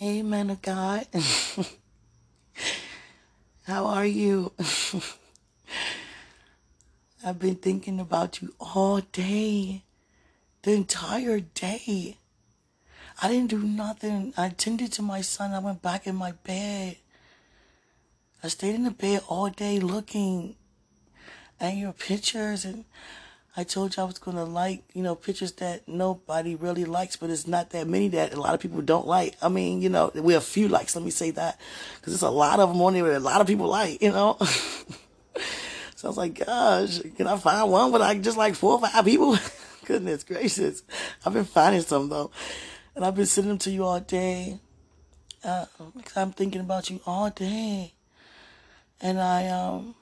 Hey, man of God. How are you? I've been thinking about you all day, the entire day. I didn't do nothing. I tended to my son. I went back in my bed. I stayed in the bed all day looking at your pictures and I told you I was gonna like, you know, pictures that nobody really likes, but it's not that many that a lot of people don't like. I mean, you know, we have a few likes. Let me say that because there's a lot of them on there that a lot of people like, you know. so I was like, gosh, can I find one with like just like four or five people? Goodness gracious, I've been finding some though, and I've been sending them to you all day. Uh, because I'm thinking about you all day, and I um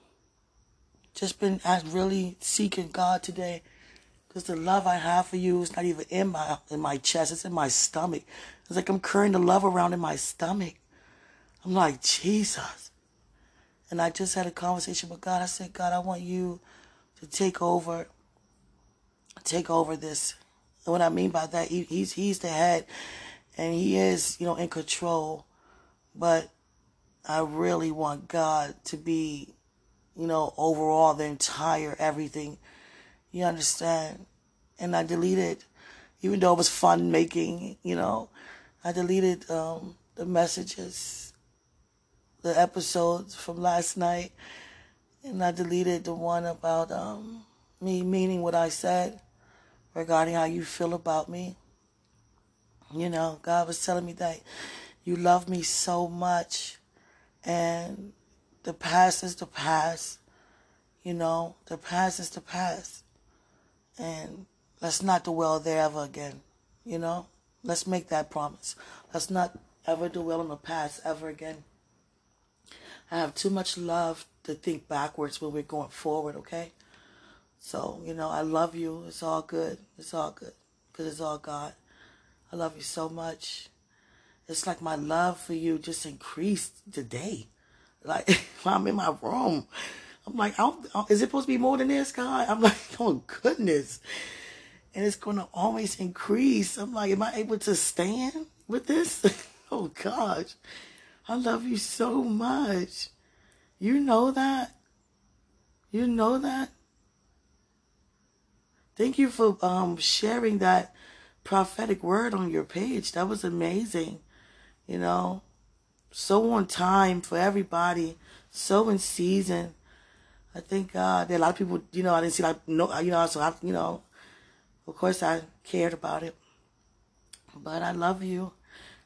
just been really seeking God today because the love I have for you is not even in my in my chest; it's in my stomach. It's like I'm carrying the love around in my stomach. I'm like Jesus, and I just had a conversation with God. I said, God, I want you to take over, take over this. And what I mean by that, he, he's he's the head, and he is you know in control, but I really want God to be you know, overall, the entire everything. You understand? And I deleted, even though it was fun making, you know, I deleted um, the messages, the episodes from last night, and I deleted the one about um, me meaning what I said regarding how you feel about me. You know, God was telling me that you love me so much, and the past is the past. You know, the past is the past. And let's not dwell there ever again. You know, let's make that promise. Let's not ever dwell in the past ever again. I have too much love to think backwards when we're going forward, okay? So, you know, I love you. It's all good. It's all good because it's all God. I love you so much. It's like my love for you just increased today. Like I'm in my room. I'm like, is it supposed to be more than this, God? I'm like, oh goodness. And it's going to always increase. I'm like, am I able to stand with this? oh gosh. I love you so much. You know that? You know that? Thank you for um, sharing that prophetic word on your page. That was amazing. You know, so on time for everybody, so in season. I thank God that a lot of people, you know, I didn't see like no, you know, so I, you know, of course I cared about it, but I love you.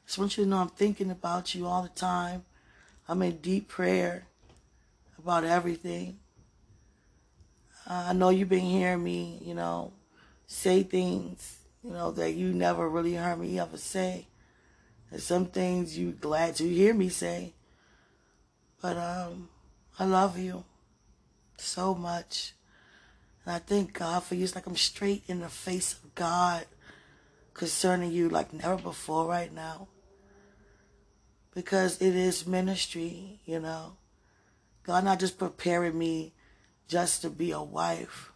Just want you to know I'm thinking about you all the time. I'm in deep prayer about everything. I know you've been hearing me, you know, say things, you know, that you never really heard me ever say. There's some things you glad to hear me say. But um, I love you so much. And I thank God for you. It's like I'm straight in the face of God concerning you like never before right now. Because it is ministry, you know. God not just preparing me just to be a wife,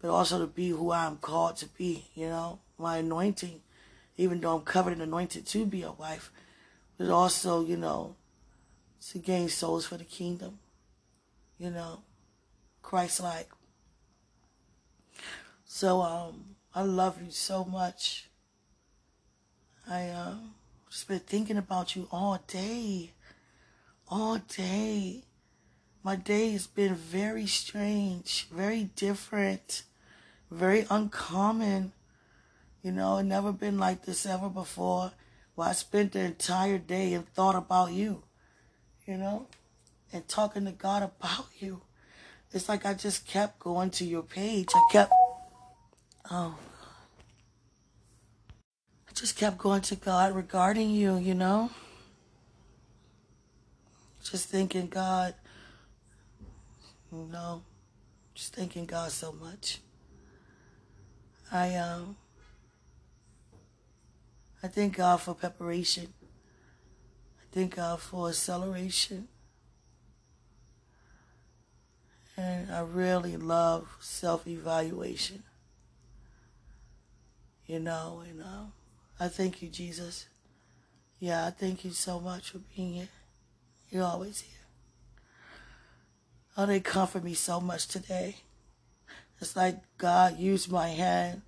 but also to be who I'm called to be, you know, my anointing even though I'm covered and anointed to be a wife, but also, you know, to gain souls for the kingdom, you know, Christ like. So um, I love you so much. I uh, just been thinking about you all day, all day. My day has been very strange, very different, very uncommon. You know, it never been like this ever before. Where I spent the entire day and thought about you, you know, and talking to God about you. It's like I just kept going to your page. I kept, oh, I just kept going to God regarding you, you know. Just thanking God, you know, just thanking God so much. I um I thank God for preparation. I thank God for acceleration. And I really love self evaluation. You know, and uh, I thank you, Jesus. Yeah, I thank you so much for being here. You're always here. Oh, they comfort me so much today. It's like God used my hand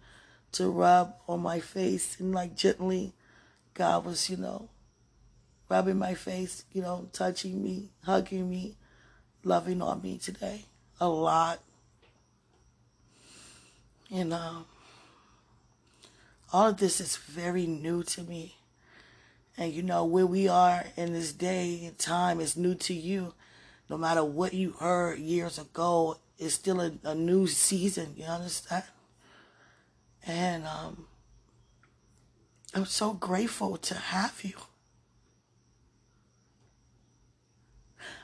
to rub on my face and like gently God was, you know, rubbing my face, you know, touching me, hugging me, loving on me today. A lot. And um, all of this is very new to me. And you know, where we are in this day and time is new to you. No matter what you heard years ago, it's still a, a new season. You understand? And um, I'm so grateful to have you.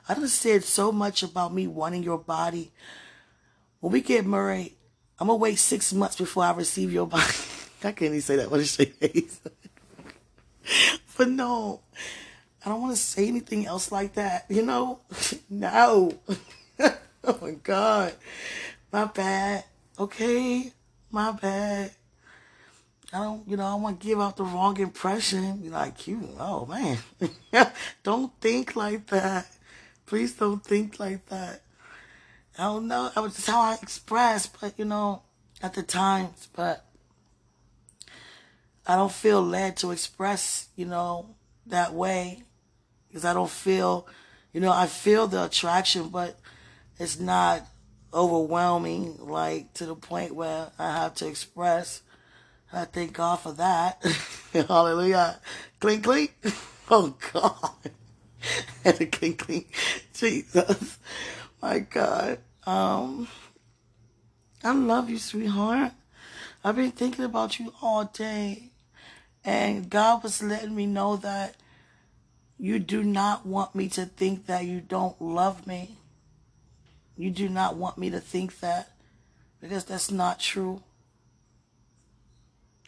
I done said so much about me wanting your body. When we get married, I'm gonna wait six months before I receive your body. I can't even say that with a straight face. but no, I don't want to say anything else like that. You know, no. oh my God, my bad. Okay, my bad. I don't, you know, I want to give out the wrong impression. Be like, you, oh man, don't think like that. Please don't think like that. I don't know. That was just how I expressed, but you know, at the times, but I don't feel led to express, you know, that way because I don't feel, you know, I feel the attraction, but it's not overwhelming, like to the point where I have to express. I thank God for that. Hallelujah. Clink, clink. Oh, God. and a clink, clink. Jesus. My God. Um, I love you, sweetheart. I've been thinking about you all day. And God was letting me know that you do not want me to think that you don't love me. You do not want me to think that because that's not true.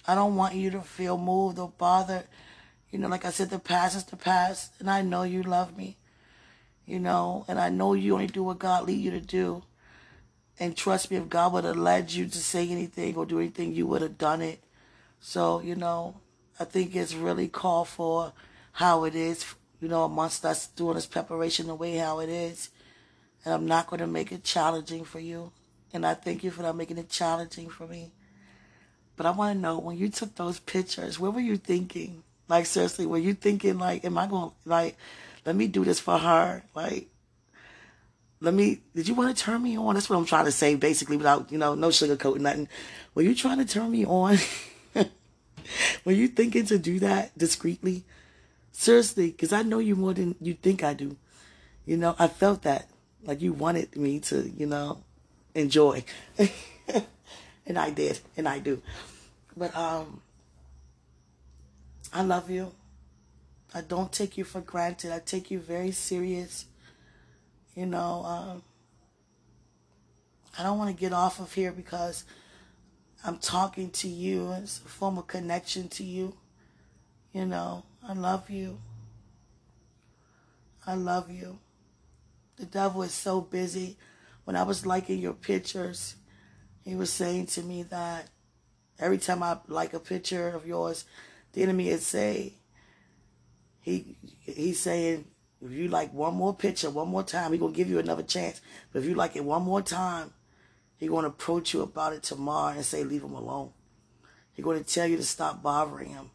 I don't want you to feel moved or bothered. You know, like I said, the past is the past, and I know you love me. You know, and I know you only do what God lead you to do. And trust me, if God would have led you to say anything or do anything, you would have done it. So, you know, I think it's really called for how it is, you know, amongst us doing this preparation the way how it is. And I'm not going to make it challenging for you. And I thank you for not making it challenging for me. But I want to know when you took those pictures, what were you thinking? Like seriously, were you thinking like, am I going to like, let me do this for her? Like, let me, did you want to turn me on? That's what I'm trying to say basically without, you know, no sugarcoat, nothing. Were you trying to turn me on? were you thinking to do that discreetly? Seriously, because I know you more than you think I do. You know, I felt that. Like you wanted me to, you know, enjoy. and I did, and I do. But um, I love you. I don't take you for granted. I take you very serious. You know, um, I don't want to get off of here because I'm talking to you. It's a form of connection to you. You know, I love you. I love you. The devil is so busy. When I was liking your pictures, he was saying to me that every time I like a picture of yours, the enemy would say, he he's saying, if you like one more picture, one more time, he gonna give you another chance. But if you like it one more time, he gonna approach you about it tomorrow and say, leave him alone. He gonna tell you to stop bothering him.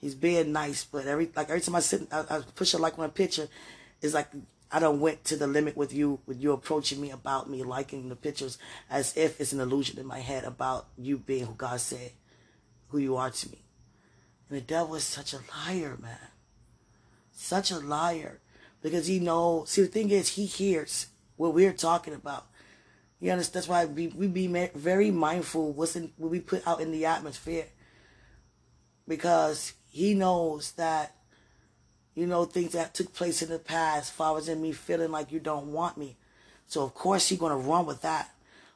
He's being nice, but every like every time I sit, I, I push a like on a picture, it's like I don't went to the limit with you, with you approaching me about me liking the pictures as if it's an illusion in my head about you being who God said, who you are to me. And the devil is such a liar, man. Such a liar. Because he knows, see, the thing is, he hears what we're talking about. You understand? That's why we, we be very mindful what's in, what we put out in the atmosphere. Because he knows that you know, things that took place in the past, fathers and me feeling like you don't want me. So of course he's gonna run with that.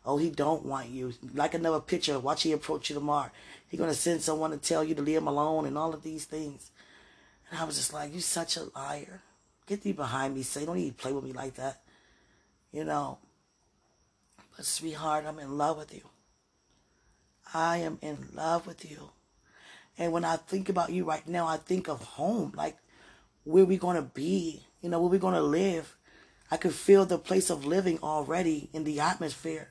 Oh, he don't want you. Like another picture, watch he approach you tomorrow. He gonna send someone to tell you to leave him alone and all of these things. And I was just like, you such a liar. Get thee behind me, say, don't even play with me like that. You know. But sweetheart, I'm in love with you. I am in love with you. And when I think about you right now, I think of home, like where we're going to be, you know, where we're going to live. I could feel the place of living already in the atmosphere.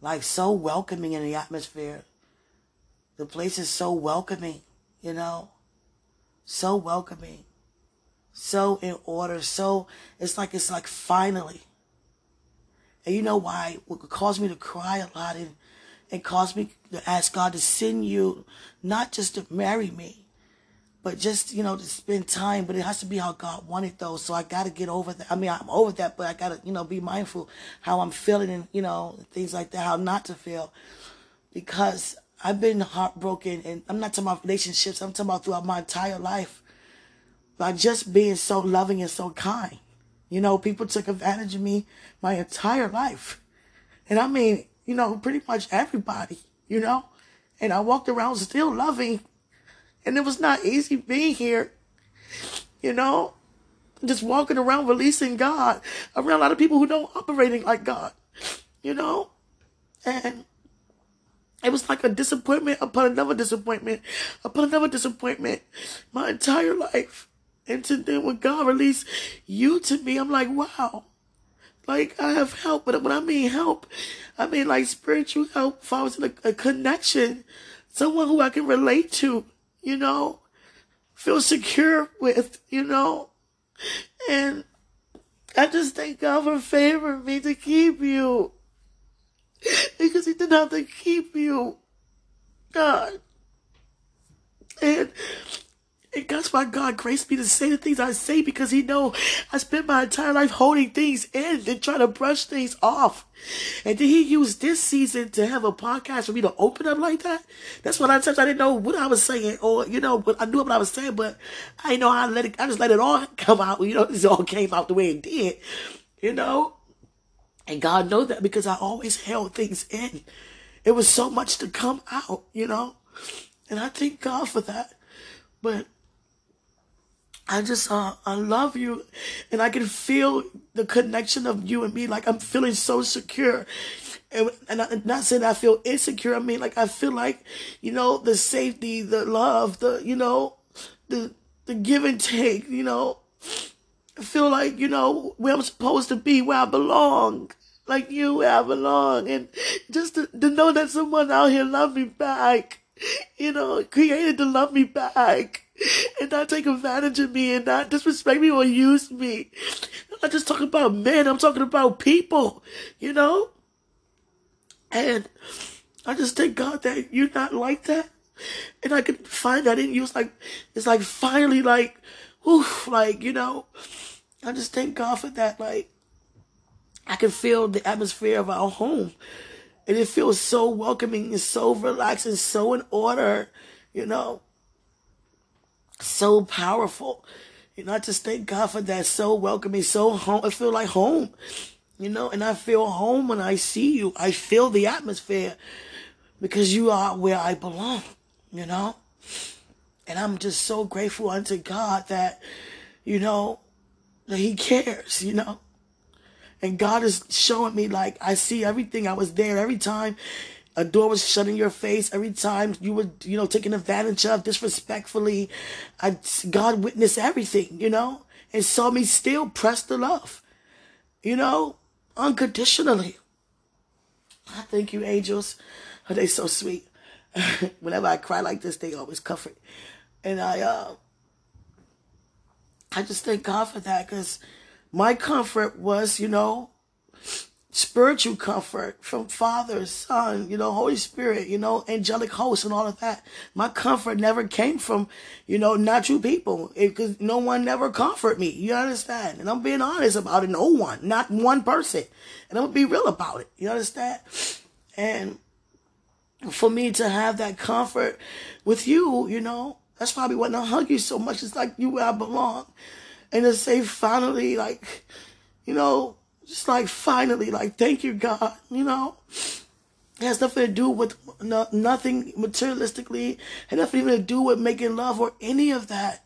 Like so welcoming in the atmosphere. The place is so welcoming, you know, so welcoming, so in order, so it's like it's like finally. And you know why? What caused me to cry a lot and, and caused me to ask God to send you, not just to marry me, but just, you know, to spend time. But it has to be how God wanted though. So I got to get over that. I mean, I'm over that, but I got to, you know, be mindful how I'm feeling and, you know, things like that, how not to feel. Because I've been heartbroken and I'm not talking about relationships. I'm talking about throughout my entire life by just being so loving and so kind. You know, people took advantage of me my entire life. And I mean, you know, pretty much everybody, you know? And I walked around still loving. And it was not easy being here, you know? Just walking around releasing God around a lot of people who don't operating like God, you know? And it was like a disappointment upon another disappointment upon another disappointment my entire life. And to then when God released you to me, I'm like, wow. Like I have help, but when I mean help, I mean like spiritual help. If I was in a, a connection, someone who I can relate to, you know, feel secure with, you know, and I just thank God for favoring me to keep you because He didn't have to keep you, God. And and that's why God graced me to say the things I say because He know I spent my entire life holding things in and trying to brush things off. And then He used this season to have a podcast for me to open up like that. That's what I said. I didn't know what I was saying, or you know, but I knew what I was saying, but I didn't know how to let it. I just let it all come out. You know, it all came out the way it did. You know, and God knows that because I always held things in. It was so much to come out. You know, and I thank God for that. But I just, uh, I love you and I can feel the connection of you and me. Like I'm feeling so secure. And, and I'm not saying I feel insecure. I mean, like I feel like, you know, the safety, the love, the, you know, the, the give and take, you know, I feel like, you know, where I'm supposed to be, where I belong like you where I belong. And just to, to know that someone out here love me back, you know, created to love me back and not take advantage of me and not disrespect me or use me. I'm not just talking about men, I'm talking about people, you know? And I just thank God that you're not like that. And I could find that in you. It's like, it's like finally like, whew, like, you know, I just thank God for that. Like, I can feel the atmosphere of our home. And it feels so welcoming and so relaxed and so in order, you know so powerful. You know, I just thank God for that. So welcoming, so home. I feel like home, you know, and I feel home when I see you. I feel the atmosphere because you are where I belong, you know. And I'm just so grateful unto God that, you know, that He cares, you know. And God is showing me like I see everything. I was there every time a door was shut in your face every time you were, you know, taken advantage of disrespectfully. I, God witnessed everything, you know, and saw me still press the love, you know, unconditionally. I thank you, angels. Oh, they so sweet. Whenever I cry like this, they always comfort. And I, uh, I just thank God for that because my comfort was, you know, spiritual comfort from Father, Son, you know, Holy Spirit, you know, angelic hosts and all of that. My comfort never came from, you know, natural people because no one never comfort me. You understand? And I'm being honest about it. No one, not one person. And I'm gonna be real about it. You understand? And for me to have that comfort with you, you know, that's probably why I hug you so much. It's like you where I belong. And to say finally, like, you know, just like finally, like, thank you, God, you know. It has nothing to do with no, nothing materialistically, and nothing even to do with making love or any of that.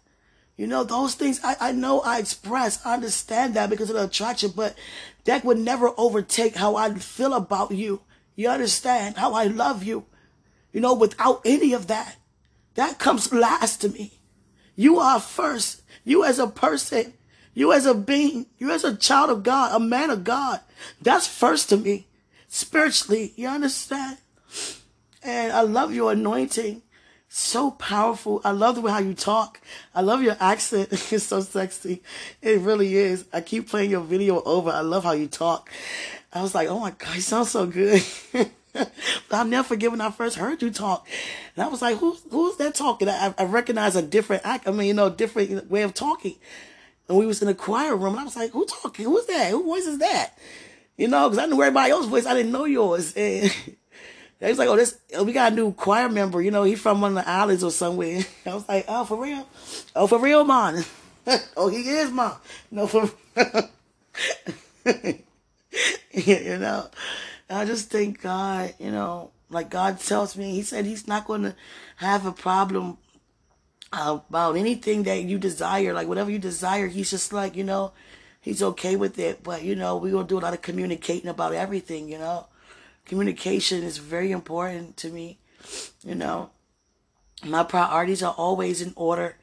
You know, those things I, I know I express, I understand that because of the attraction, but that would never overtake how I feel about you. You understand how I love you, you know, without any of that. That comes last to me. You are first. You as a person, you as a being, you as a child of God, a man of God. That's first to me. Spiritually, you understand? And I love your anointing. So powerful. I love the way how you talk. I love your accent. It's so sexy. It really is. I keep playing your video over. I love how you talk. I was like, oh my God, you sound so good. I'll never forget when I first heard you talk. And I was like, who's, who's that talking? I, I recognize a different act. I mean, you know, different way of talking. And we was in a choir room and I was like, who talking? Who's that? Who voice is that? You know, cause I knew everybody else's voice. I didn't know yours. And he was like, oh, this, oh, we got a new choir member. You know, he's from one of the islands or somewhere. I was like, oh, for real? Oh, for real, man. oh, he is, man. No, for you know, I just thank God, you know, like God tells me, He said He's not going to have a problem about anything that you desire, like whatever you desire. He's just like, you know, He's okay with it. But, you know, we're going to do a lot of communicating about everything, you know. Communication is very important to me, you know. My priorities are always in order,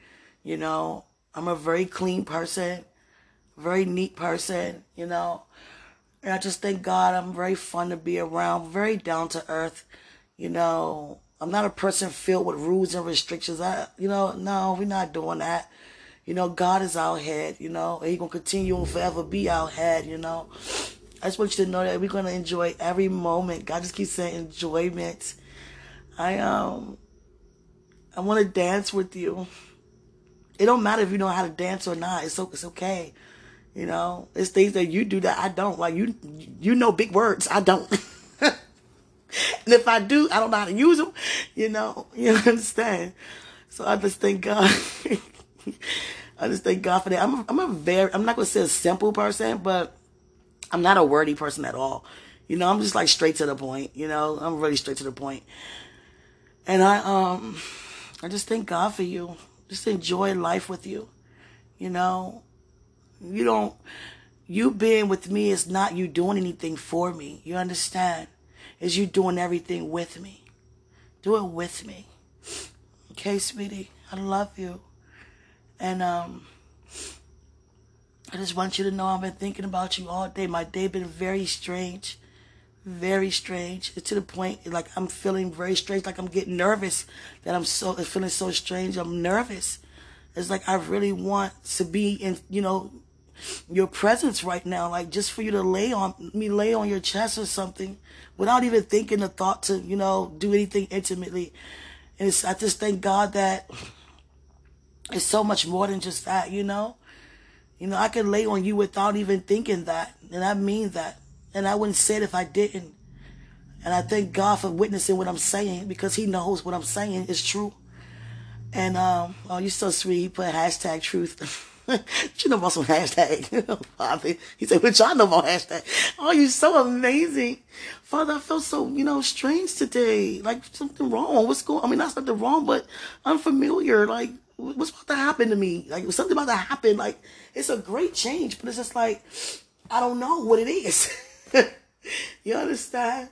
you know. I'm a very clean person, very neat person, you know. And I just thank God I'm very fun to be around, very down to earth. You know, I'm not a person filled with rules and restrictions. I, you know, no, we're not doing that. You know, God is our head, you know, and He gonna continue and forever be our head, you know. I just want you to know that we're gonna enjoy every moment. God just keeps saying enjoyment. I um I wanna dance with you. It don't matter if you know how to dance or not. It's it's okay. You know, it's things that you do that I don't. Like you, you know big words. I don't. and if I do, I don't know how to use them. You know, you understand. So I just thank God. I just thank God for that. I'm a, I'm a very, I'm not gonna say a simple person, but I'm not a wordy person at all. You know, I'm just like straight to the point. You know, I'm really straight to the point. And I, um, I just thank God for you. Just enjoy life with you. You know, you don't, you being with me is not you doing anything for me. You understand? Is you doing everything with me. Do it with me. Okay, sweetie? I love you. And, um, I just want you to know I've been thinking about you all day. My day been very strange. Very strange. It's to the point like I'm feeling very strange, like I'm getting nervous that I'm so feeling so strange. I'm nervous. It's like I really want to be in, you know, your presence right now, like just for you to lay on me, lay on your chest or something, without even thinking the thought to, you know, do anything intimately. And it's, I just thank God that it's so much more than just that, you know. You know, I can lay on you without even thinking that, and I mean that, and I wouldn't say it if I didn't. And I thank God for witnessing what I'm saying because He knows what I'm saying is true. And um, oh, you're so sweet. He put hashtag truth. you know about some hashtag, oh, Father. He said, which I know about hashtag. Oh, you're so amazing. Father, I feel so, you know, strange today. Like something wrong. What's going I mean, not something wrong, but unfamiliar. Like, what's about to happen to me? Like, something about to happen. Like, it's a great change, but it's just like, I don't know what it is. you understand?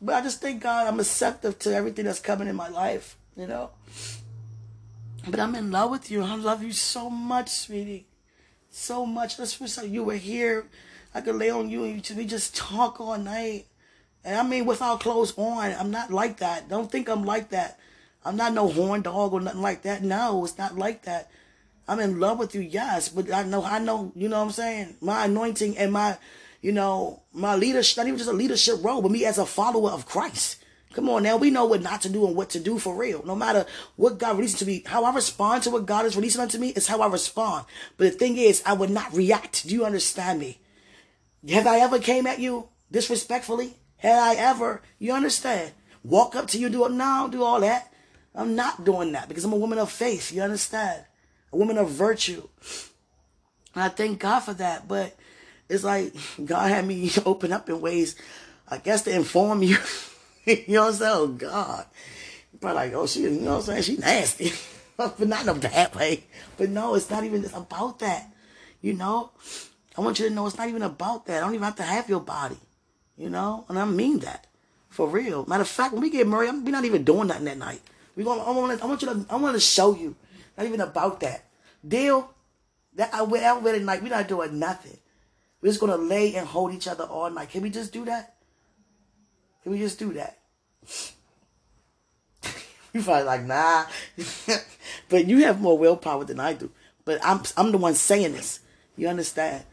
But I just thank God I'm receptive to everything that's coming in my life, you know? But I'm in love with you. I love you so much, sweetie. So much. That's wish you were here. I could lay on you and we just talk all night. And I mean, without clothes on, I'm not like that. Don't think I'm like that. I'm not no horn dog or nothing like that. No, it's not like that. I'm in love with you, yes, but I know, I know, you know what I'm saying? My anointing and my, you know, my leadership, not even just a leadership role, but me as a follower of Christ. Come on now, we know what not to do and what to do for real. No matter what God releases to me, how I respond to what God is releasing unto me is how I respond. But the thing is, I would not react. Do you understand me? Have I ever came at you disrespectfully? Have I ever, you understand? Walk up to you, do it now, do all that. I'm not doing that because I'm a woman of faith. You understand? A woman of virtue. And I thank God for that. But it's like God had me open up in ways, I guess, to inform you. you know what I'm saying? Oh God. Probably like, oh she, you know what I'm saying? She nasty. but not in a bad way. But no, it's not even about that. You know? I want you to know it's not even about that. I don't even have to have your body. You know? And I mean that. For real. Matter of fact, when we get married, we're not even doing nothing that night. We gonna. I want. I want you to. I want to show you. Not even about that deal. That I went out wedding night. We're not doing nothing. We're just gonna lay and hold each other all night. Can we just do that? Can we just do that? you probably like nah, but you have more willpower than I do. But I'm I'm the one saying this. You understand?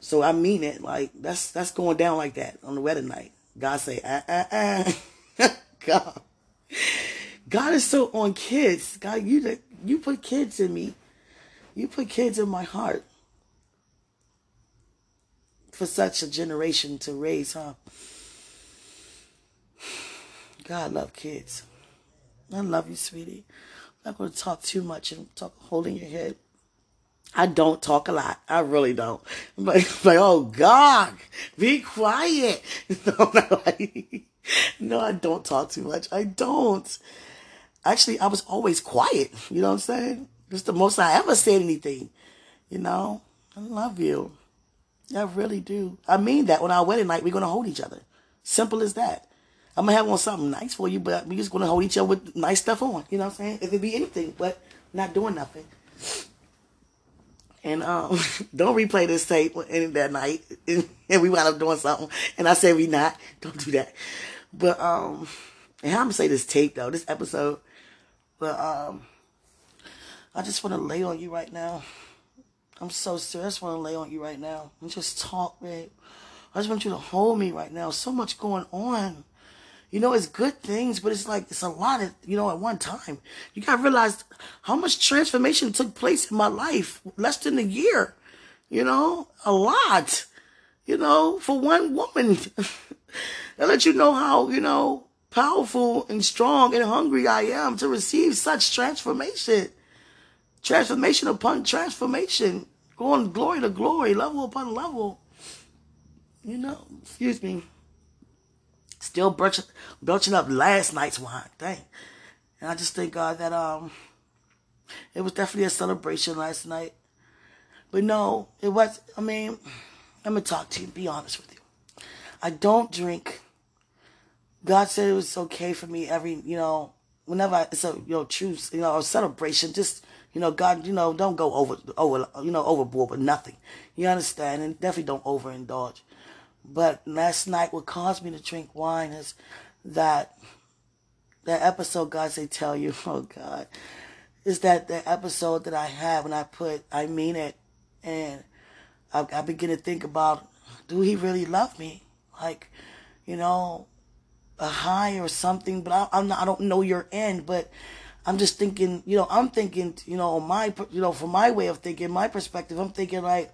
So I mean it. Like that's that's going down like that on the wedding night. God say, uh, uh, uh. God, God is so on kids. God, you you put kids in me. You put kids in my heart for such a generation to raise, huh? God love kids. I love you, sweetie. I'm not going to talk too much and talk holding your head. I don't talk a lot. I really don't. I'm like, like oh God, be quiet. No, like, no, I don't talk too much. I don't. Actually, I was always quiet. You know what I'm saying? It's the most I ever said anything. You know, I love you. I really do. I mean that on our wedding night, we're going to hold each other. Simple as that. I'm to have on something nice for you, but we're just to hold each other with nice stuff on. You know what I'm saying? If it be anything, but not doing nothing. And um, don't replay this tape in that night. And, we wound up doing something. And I said we not. Don't do that. But um, and I'm gonna say this tape though, this episode. But um, I just want to lay on you right now. I'm so serious. I just want to lay on you right now and just talk, babe. I just want you to hold me right now. So much going on. You know, it's good things, but it's like, it's a lot of, you know, at one time. You got to realize how much transformation took place in my life less than a year. You know, a lot. You know, for one woman. that let you know how, you know, powerful and strong and hungry I am to receive such transformation. Transformation upon transformation. Going glory to glory, level upon level. You know, excuse me. Still belching, up last night's wine. Dang. And I just thank God that um it was definitely a celebration last night. But no, it was I mean, I'm gonna talk to you, be honest with you. I don't drink. God said it was okay for me every, you know, whenever I, it's a you know choose you know, a celebration, just you know, God, you know, don't go over over you know overboard with nothing. You understand, and definitely don't overindulge. But last night, what caused me to drink wine is that that episode, God say, tell you, oh God, is that the episode that I have when I put, I mean it, and I, I begin to think about, do He really love me? Like, you know, a high or something, but I, I'm not, I don't know your end, but I'm just thinking, you know, I'm thinking, you know, my, you know, from my way of thinking, my perspective, I'm thinking like,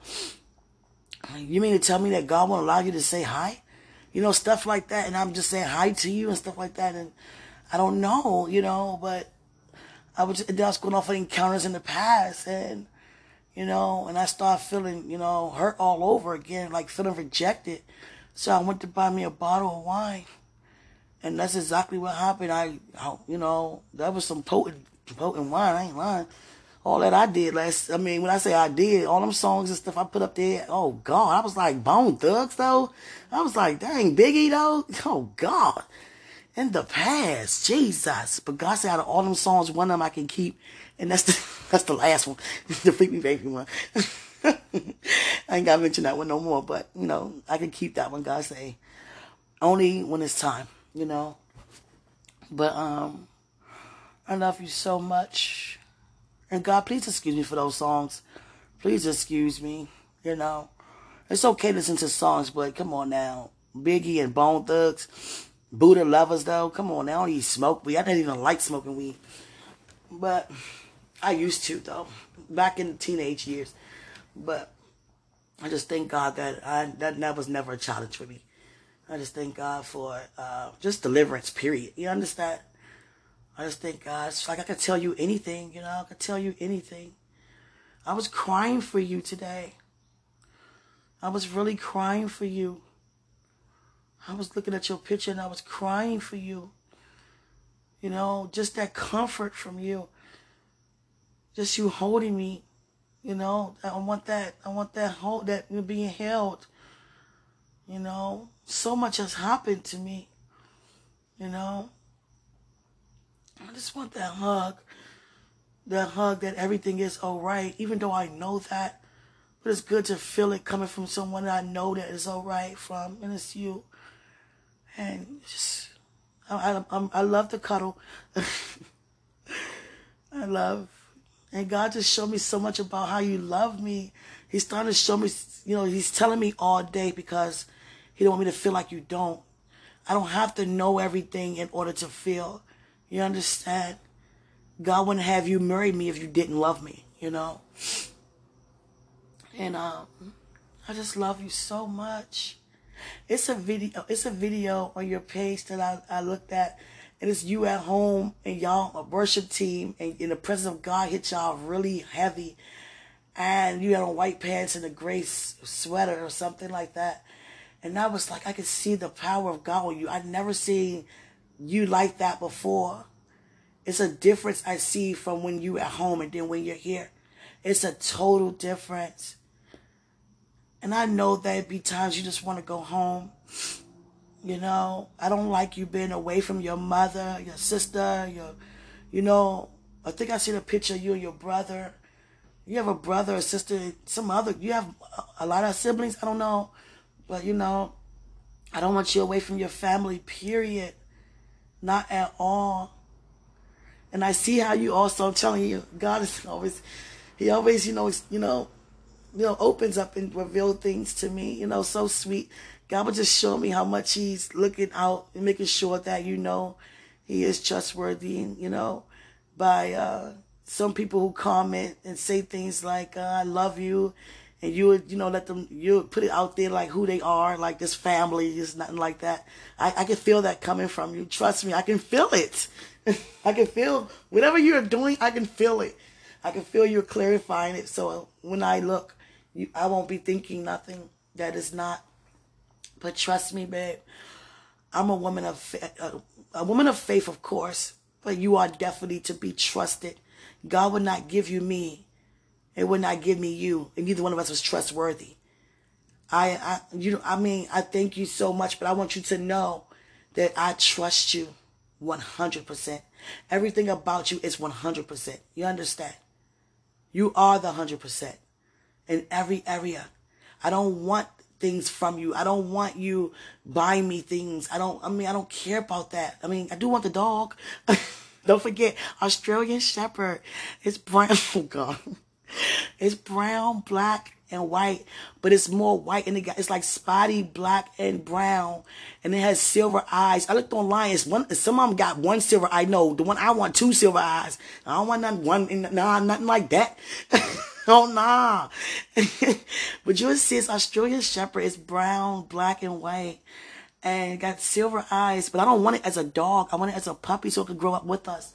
you mean to tell me that God won't allow you to say hi? You know, stuff like that. And I'm just saying hi to you and stuff like that. And I don't know, you know, but I was just going off of encounters in the past and, you know, and I started feeling, you know, hurt all over again, like feeling rejected. So I went to buy me a bottle of wine. And that's exactly what happened. I, I you know, that was some potent, potent wine. I ain't lying all that I did last, I mean, when I say I did, all them songs and stuff I put up there, oh God, I was like Bone Thugs though. I was like, dang, Biggie though. Oh God. In the past, Jesus. But God said out of all them songs, one of them I can keep. And that's the, that's the last one. the Freak Me Baby one. I ain't gotta mention that one no more, but you know, I can keep that one, God say. Only when it's time, you know. But um I love you so much. And God, please excuse me for those songs. Please excuse me. You know, it's okay to listen to songs, but come on now. Biggie and Bone Thugs, Buddha lovers though. Come on now, even smoke weed. I didn't even like smoking weed, but I used to though back in the teenage years. But I just thank God that I that, that was never a challenge for me. I just thank God for uh, just deliverance. Period. You understand? I just think, God, it's like I could tell you anything, you know, I could tell you anything. I was crying for you today. I was really crying for you. I was looking at your picture and I was crying for you. You know, just that comfort from you. Just you holding me. You know, I want that. I want that hold that being held. You know, so much has happened to me. You know, I just want that hug. That hug that everything is all right, even though I know that. But it's good to feel it coming from someone that I know that is all right from, and it's you. And just, I, I, I love the cuddle. I love, and God just showed me so much about how you love me. He's starting to show me, you know, He's telling me all day because He don't want me to feel like you don't. I don't have to know everything in order to feel. You understand? God wouldn't have you marry me if you didn't love me, you know? And um, I just love you so much. It's a video. It's a video on your page that I, I looked at, and it's you at home and y'all a worship team, and in the presence of God hit y'all really heavy, and you had on white pants and a gray sweater or something like that, and I was like, I could see the power of God on you. I'd never seen you like that before. It's a difference I see from when you at home and then when you're here. It's a total difference. And I know there'd be times you just want to go home. You know, I don't like you being away from your mother, your sister, your, you know, I think I seen a picture of you and your brother. You have a brother a sister, some other, you have a lot of siblings, I don't know. But, you know, I don't want you away from your family, period. Not at all. And I see how you also, I'm telling you, God is always, He always, you know, you know, you know, opens up and reveal things to me, you know, so sweet. God will just show me how much He's looking out and making sure that, you know, He is trustworthy, and, you know, by uh, some people who comment and say things like, uh, I love you. And you would, you know, let them, you would put it out there like who they are, like this family is nothing like that. I, I can feel that coming from you. Trust me, I can feel it. I can feel whatever you're doing, I can feel it. I can feel you're clarifying it. So uh, when I look, you, I won't be thinking nothing that is not. But trust me, babe, I'm a woman of a, uh, a woman of faith, of course. But you are definitely to be trusted. God would not give you me. It would not give me you. And neither one of us was trustworthy. I, I, you, I mean, I thank you so much, but I want you to know that I trust you 100%. Everything about you is 100%. You understand? You are the 100% in every area. I don't want things from you. I don't want you buying me things. I don't, I mean, I don't care about that. I mean, I do want the dog. don't forget, Australian Shepherd. It's brown. Oh, God. It's brown, black, and white, but it's more white and it got, it's like spotty black and brown, and it has silver eyes. I looked online. It's one. Some of them got one silver eye. No, the one I want two silver eyes. I don't want nothing one. Nah, nothing like that. Oh, nah. but you'll see this Australian Shepherd is brown, black, and white. And got silver eyes. But I don't want it as a dog. I want it as a puppy so it can grow up with us.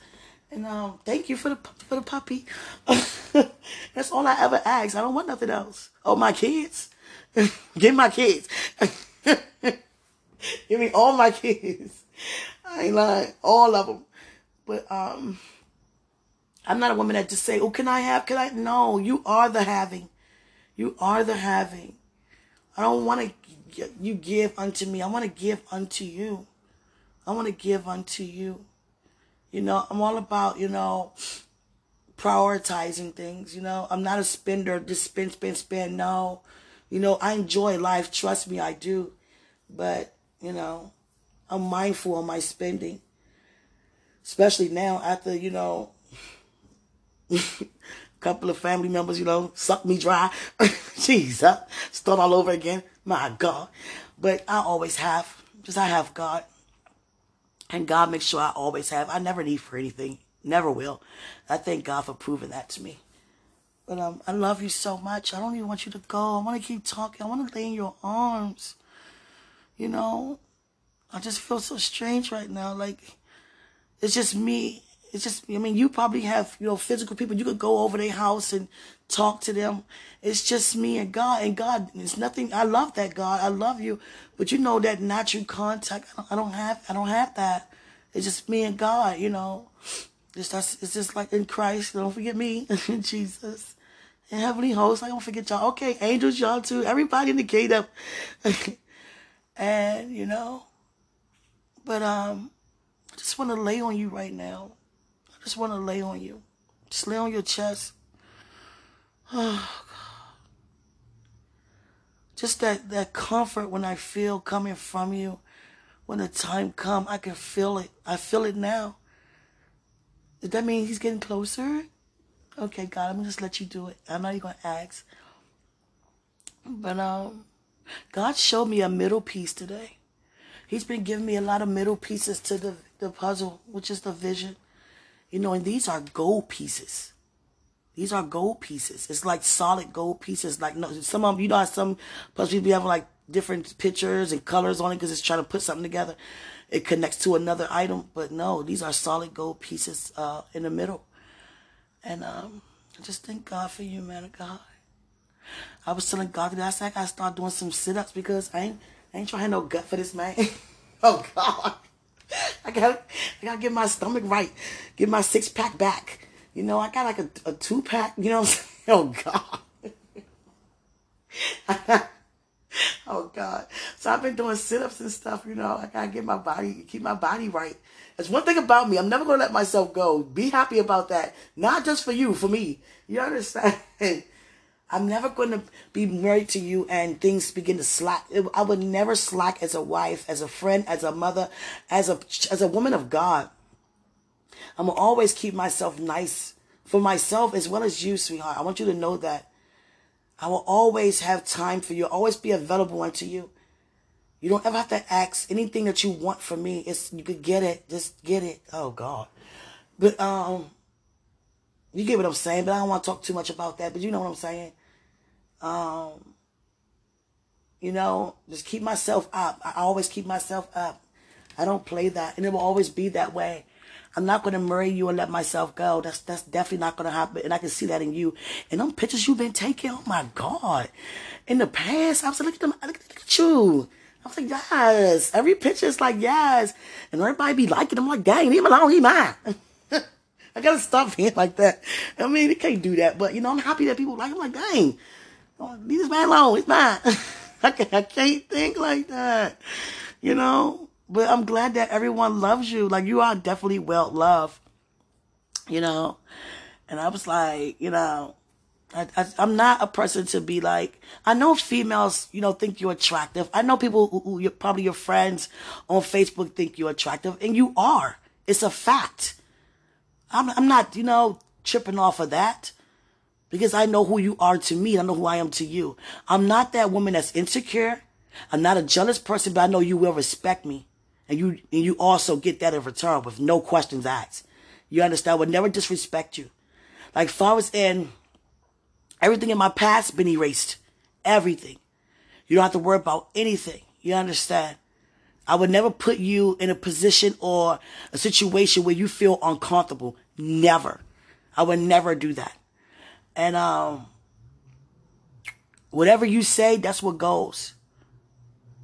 And um, thank you for the for the puppy. That's all I ever ask. I don't want nothing else. Oh, my kids. Give my kids. Give me all my kids. I ain't lying. All of them. But um I'm not a woman that just say, "Oh, can I have? Can I?" No, you are the having. You are the having. I don't want to. You give unto me. I want to give unto you. I want to give unto you. You know, I'm all about you know prioritizing things. You know, I'm not a spender. Just spend, spend, spend. No, you know, I enjoy life. Trust me, I do. But you know, I'm mindful of my spending, especially now after you know a couple of family members, you know, suck me dry. Jesus, start all over again. My God. But I always have, because I have God. And God makes sure I always have. I never need for anything. Never will. I thank God for proving that to me. But um, I love you so much. I don't even want you to go. I want to keep talking. I want to lay in your arms. You know, I just feel so strange right now. Like, it's just me it's just, I mean, you probably have, you know, physical people. You could go over their house and talk to them. It's just me and God. And God, it's nothing. I love that, God. I love you. But you know that natural contact, I don't have, I don't have that. It's just me and God, you know. It's, it's just like in Christ. Don't forget me, Jesus. And heavenly hosts, I don't forget y'all. Okay, angels, y'all too. Everybody in the kingdom. and, you know, but um, I just want to lay on you right now I just want to lay on you. Just lay on your chest. Oh, God. Just that, that comfort when I feel coming from you. When the time come, I can feel it. I feel it now. Does that mean he's getting closer? Okay, God, I'm gonna just let you do it. I'm not even gonna ask. But um, God showed me a middle piece today. He's been giving me a lot of middle pieces to the, the puzzle, which is the vision. You know, and these are gold pieces. These are gold pieces. It's like solid gold pieces. Like no, some of you know, some plus puzzles be having like different pictures and colors on it because it's trying to put something together. It connects to another item, but no, these are solid gold pieces uh, in the middle. And um, I just thank God for you, man of God. I was telling God that I said I gotta start doing some sit-ups because I ain't I ain't trying no gut for this man. oh God. I gotta I gotta get my stomach right. Get my six pack back. You know, I got like a, a two pack, you know Oh God. oh God. So I've been doing sit-ups and stuff, you know. I gotta get my body, keep my body right. That's one thing about me. I'm never gonna let myself go. Be happy about that. Not just for you, for me. You understand? I'm never to be married to you and things begin to slack. I would never slack as a wife, as a friend, as a mother, as a as a woman of God. I'm gonna always keep myself nice for myself as well as you, sweetheart. I want you to know that. I will always have time for you, always be available unto you. You don't ever have to ask anything that you want from me. It's you could get it, just get it. Oh God. But um you get what I'm saying, but I don't want to talk too much about that, but you know what I'm saying. Um, you know, just keep myself up. I always keep myself up. I don't play that, and it will always be that way. I'm not going to marry you and let myself go. That's that's definitely not going to happen, and I can see that in you. And them pictures you've been taking, oh my God! In the past, I was like, look at them, look, look at you. I was like, yes. Every picture is like, yes. And everybody be liking them like, dang, leave him alone, he mine. I gotta stop being like that. I mean, you can't do that. But, you know, I'm happy that people like, I'm like, dang, Oh, leave this man alone. It's mine. I can't think like that. You know? But I'm glad that everyone loves you. Like, you are definitely well loved. You know? And I was like, you know, I, I, am not a person to be like, I know females, you know, think you're attractive. I know people who, who probably your friends on Facebook think you're attractive, and you are. It's a fact. I'm, I'm not, you know, tripping off of that because I know who you are to me. I know who I am to you. I'm not that woman that's insecure. I'm not a jealous person, but I know you will respect me. And you, and you also get that in return with no questions asked. You understand? I would never disrespect you. Like far as in everything in my past been erased. Everything. You don't have to worry about anything. You understand? I would never put you in a position or a situation where you feel uncomfortable. Never. I would never do that. And um, whatever you say, that's what goes.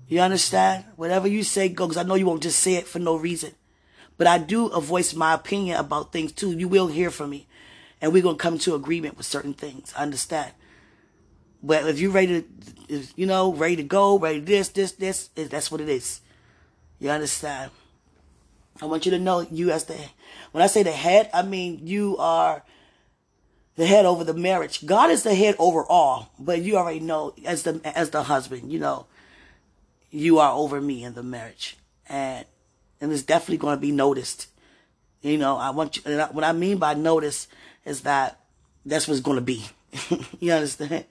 You understand? Whatever you say goes. I know you won't just say it for no reason. But I do voice my opinion about things too. You will hear from me. And we're going to come to agreement with certain things. I understand. But if you're ready to, you know, ready to go, ready to this, this, this, that's what it is. You understand? I want you to know you as the, when I say the head, I mean you are the head over the marriage. God is the head over all, but you already know as the as the husband, you know, you are over me in the marriage, and and it's definitely going to be noticed. You know, I want you. And what I mean by notice is that that's what's going to be. you understand?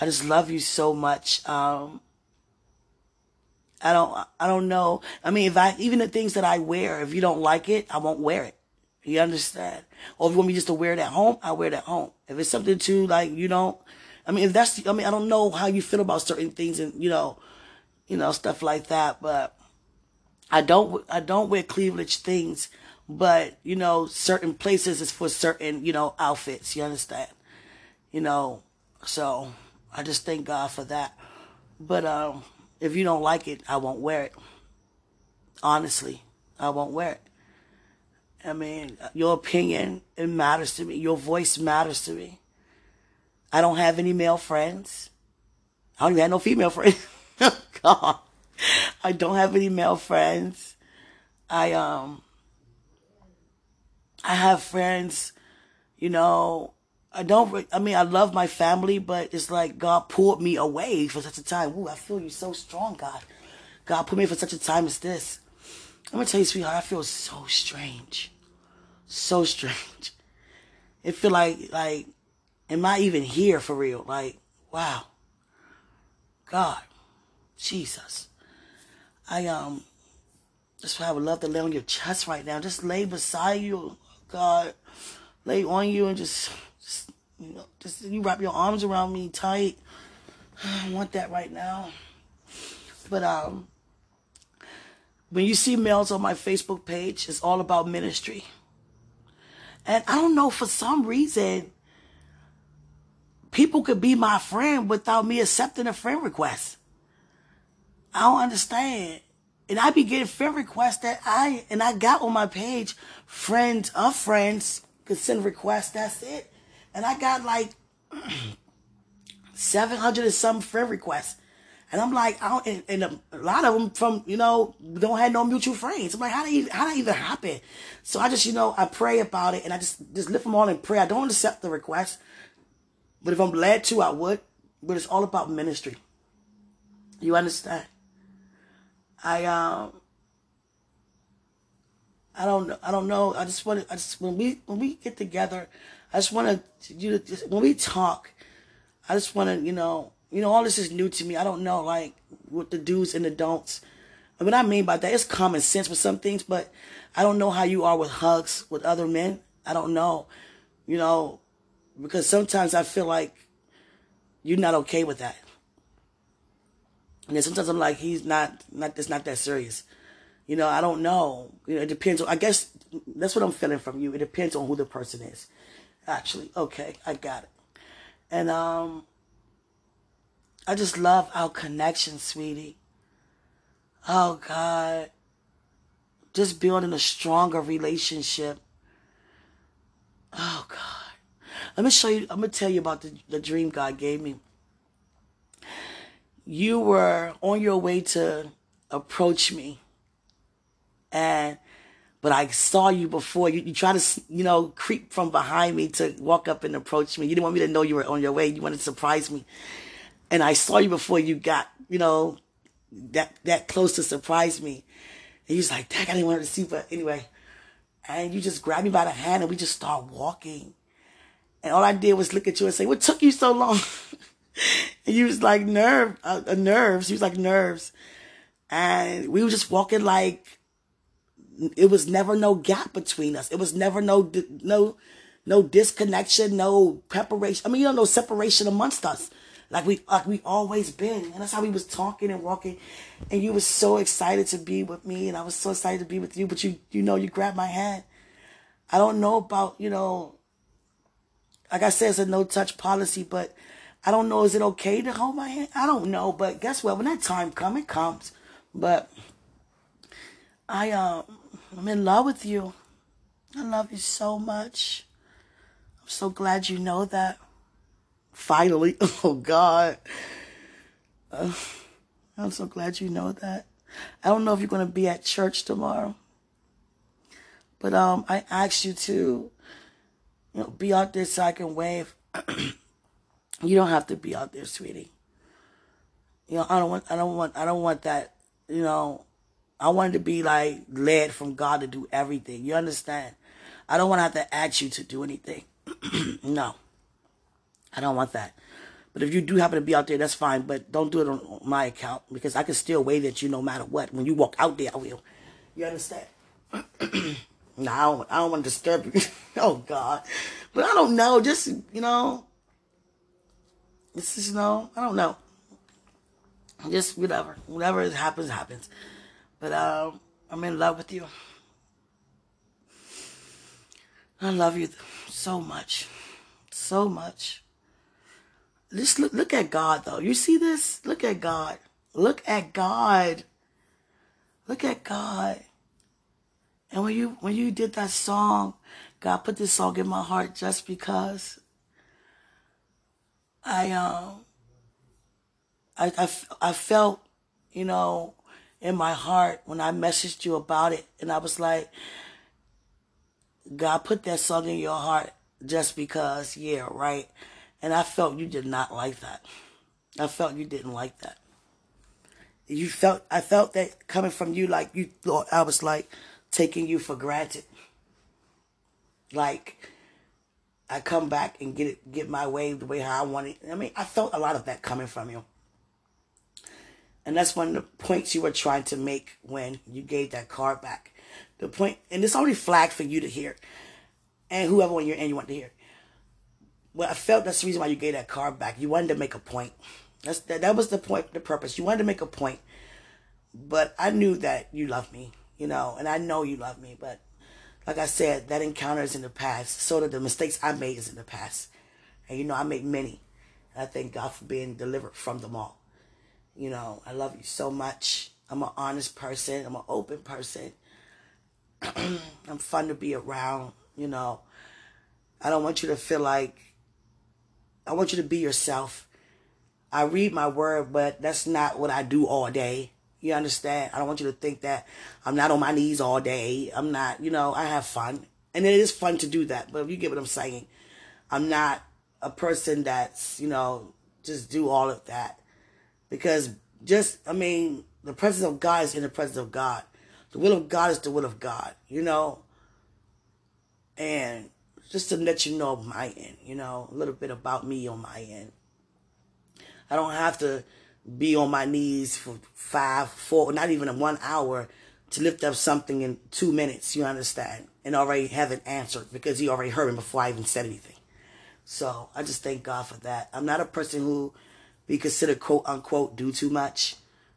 I just love you so much. Um, I don't. I don't know. I mean, if I even the things that I wear, if you don't like it, I won't wear it. You understand? Or if you want me just to wear it at home, I wear it at home. If it's something to like, you don't, I mean, if that's, I mean, I don't know how you feel about certain things and, you know, you know, stuff like that, but I don't, I don't wear cleavage things, but, you know, certain places is for certain, you know, outfits. You understand? You know, so I just thank God for that. But, um, if you don't like it, I won't wear it. Honestly, I won't wear it. I mean, your opinion, it matters to me. Your voice matters to me. I don't have any male friends. I don't even have no female friends. God. I don't have any male friends. I um I have friends, you know, I don't, I mean, I love my family, but it's like God pulled me away for such a time. Ooh, I feel you so strong, God. God put me for such a time as this. I'm gonna tell you, sweetheart, I feel so strange. So strange. It feel like, like, am I even here for real? Like, wow. God. Jesus. I, um, that's why I would love to lay on your chest right now. Just lay beside you, God. Lay on you and just, just you know, just you wrap your arms around me tight. I want that right now. But um, when you see males on my Facebook page, it's all about ministry. And I don't know, for some reason, people could be my friend without me accepting a friend request. I don't understand. And I be getting friend requests that I, and I got on my page, friends of friends could send requests, that's it. And I got like 700 and some friend requests. And I'm like, I don't, and, and a, lot of them from, you know, don't have no mutual friends. I'm like, how did how that even happen? So I just, you know, I pray about it and I just, just lift them all in prayer. I don't accept the request. But if I'm led to, I would. But it's all about ministry. You understand? I um I don't know. I don't know. I just want to. I just when we when we get together, I just want to you just when we talk, I just want to you know you know all this is new to me. I don't know like what the do's and the don'ts. And what I mean by that, it's common sense for some things, but I don't know how you are with hugs with other men. I don't know, you know, because sometimes I feel like you're not okay with that. And sometimes I'm like, he's not, not, it's not that serious. You know, I don't know. You know, it depends I guess that's what I'm feeling from you. It depends on who the person is. Actually, okay, I got it. And, um, I just love our connection, sweetie. Oh, God. Just building a stronger relationship. Oh, God. Let me show you, I'm to tell you about the, the dream God gave me you were on your way to approach me and but I saw you before. You, you tried to, you know, creep from behind me to walk up and approach me. You didn't want me to know you were on your way. You wanted to surprise me. And I saw you before you got, you know, that, that close to surprise me. And you was like, dang, I didn't want to see, but anyway. And you just grabbed me by the hand and we just start walking. And all I did was look at you and say, what took you so long? and you was like nerve, uh, uh, nerves. He was like nerves, and we were just walking like it was never no gap between us. It was never no no no disconnection, no preparation. I mean, you know, no separation amongst us. Like we like we always been, and that's how we was talking and walking. And you was so excited to be with me, and I was so excited to be with you. But you you know, you grabbed my hand. I don't know about you know. Like I said, it's a no touch policy, but I don't know. Is it okay to hold my hand? I don't know. But guess what? When that time comes, it comes. But I uh, I'm in love with you. I love you so much. I'm so glad you know that. Finally, oh God. Uh, I'm so glad you know that. I don't know if you're going to be at church tomorrow, but um, I asked you to, you know, be out there so I can wave. You don't have to be out there, sweetie. You know, I don't want, I don't want, I don't want that. You know, I wanted to be like led from God to do everything. You understand? I don't want to have to ask you to do anything. no, I don't want that. But if you do happen to be out there, that's fine. But don't do it on my account because I can still wave at you no matter what. When you walk out there, I will. You understand? no, I don't, I don't want to disturb you. oh God, but I don't know. Just you know, this is no, I don't know. Just whatever, whatever happens, happens. But um, I'm in love with you. I love you so much, so much. Just look, look at God, though. You see this? Look at God. Look at God. Look at God. And when you when you did that song, God put this song in my heart just because I um I, I, I felt, you know, in my heart when I messaged you about it, and I was like, God put that song in your heart just because, yeah, right. And I felt you did not like that. I felt you didn't like that. You felt, I felt that coming from you, like you thought I was like taking you for granted. Like, I come back and get it, get my way the way how I want it. I mean, I felt a lot of that coming from you. And that's one of the points you were trying to make when you gave that card back. The point, and it's already flagged for you to hear, and whoever on your end you want to hear. Well, I felt that's the reason why you gave that card back. You wanted to make a point. That's that, that was the point, the purpose. You wanted to make a point, but I knew that you love me, you know, and I know you love me. But like I said, that encounter is in the past. So that the mistakes I made is in the past, and you know I made many. And I thank God for being delivered from them all. You know, I love you so much. I'm an honest person. I'm an open person. I'm fun to be around. You know, I don't want you to feel like, I want you to be yourself. I read my word, but that's not what I do all day. You understand? I don't want you to think that I'm not on my knees all day. I'm not, you know, I have fun. And it is fun to do that. But if you get what I'm saying, I'm not a person that's, you know, just do all of that. Because just, I mean, the presence of God is in the presence of God. The will of God is the will of God, you know? And just to let you know my end, you know, a little bit about me on my end. I don't have to be on my knees for five, four, not even one hour to lift up something in two minutes, you understand? And already have it answered because he already heard me before I even said anything. So I just thank God for that. I'm not a person who be considered quote unquote do too much.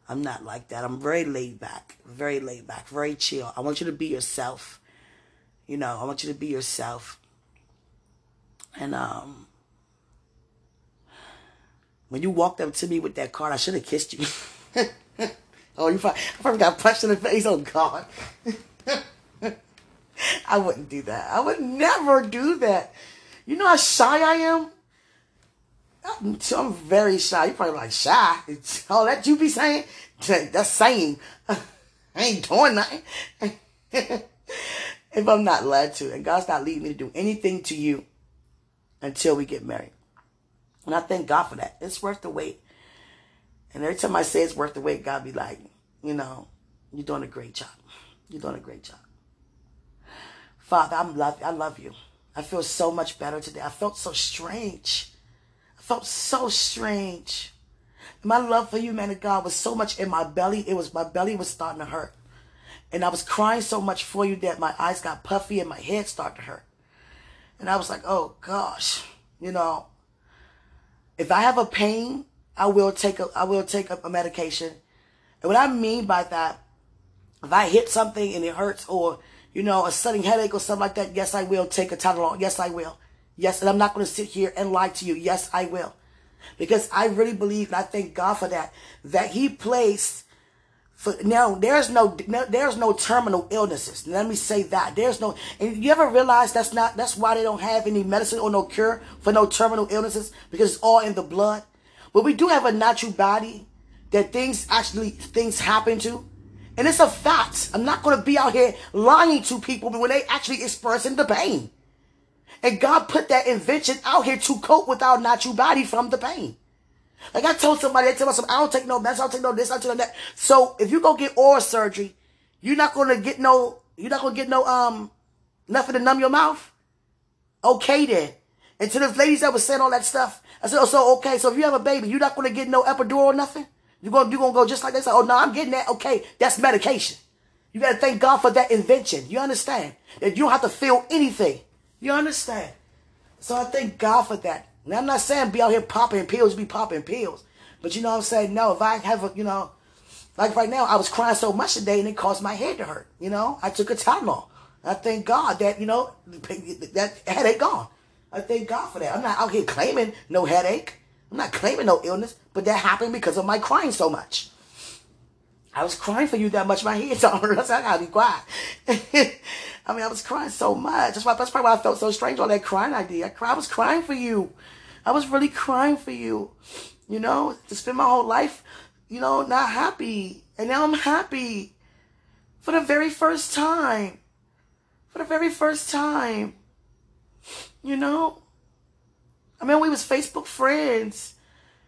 I'm not like that. I'm very laid back, very laid back, very chill. I want you to be yourself. You know, I want you to be yourself. And um when you walked up to me with that card, I should have kissed you. oh, you probably, I probably got punched in the face. Oh God. I wouldn't do that. I would never do that. You know how shy I am? I'm very shy. You probably like shy. It's all that you be saying. That's saying. I ain't doing nothing. if I'm not led to, and God's not leading me to do anything to you until we get married. And I thank God for that. It's worth the wait. And every time I say it's worth the wait, God be like, you know, you're doing a great job. You're doing a great job. Father, I'm love I love you. I feel so much better today. I felt so strange I felt so strange. My love for you, man of God, was so much in my belly. It was my belly was starting to hurt. And I was crying so much for you that my eyes got puffy and my head started to hurt. And I was like, oh gosh, you know, if I have a pain, I will take a I will take a, a medication. And what I mean by that, if I hit something and it hurts or, you know, a sudden headache or something like that, yes, I will take a Tylenol. Yes, I will. Yes, and I'm not going to sit here and lie to you. Yes, I will. Because I really believe, and I thank God for that, that He placed for now there's no, no, there's no terminal illnesses. Let me say that. There's no and you ever realize that's not that's why they don't have any medicine or no cure for no terminal illnesses? Because it's all in the blood? But we do have a natural body that things actually things happen to. And it's a fact. I'm not going to be out here lying to people when they actually expressing the pain. And God put that invention out here to cope with our natural body from the pain. Like I told somebody, I tell myself, I don't take no meds, I don't take no this, I don't take no that. So if you go get oral surgery, you're not gonna get no, you're not gonna get no um nothing to numb your mouth. Okay then. And to those ladies that was saying all that stuff, I said, oh, so okay, so if you have a baby, you're not gonna get no epidural or nothing? You're gonna you gonna go just like this? Oh no, I'm getting that. Okay, that's medication. You gotta thank God for that invention. You understand? That you don't have to feel anything. You understand? So I thank God for that. Now I'm not saying be out here popping pills, be popping pills. But you know what I'm saying? No, if I have a, you know, like right now, I was crying so much today and it caused my head to hurt. You know, I took a Tylenol. I thank God that, you know, that headache gone. I thank God for that. I'm not out here claiming no headache. I'm not claiming no illness, but that happened because of my crying so much. I was crying for you that much. My head's on. I gotta be quiet. I mean, I was crying so much. That's why that's probably why I felt so strange on that crying idea. I, cry, I was crying for you. I was really crying for you. You know, to spend my whole life, you know, not happy. And now I'm happy. For the very first time. For the very first time. You know? I mean, we was Facebook friends.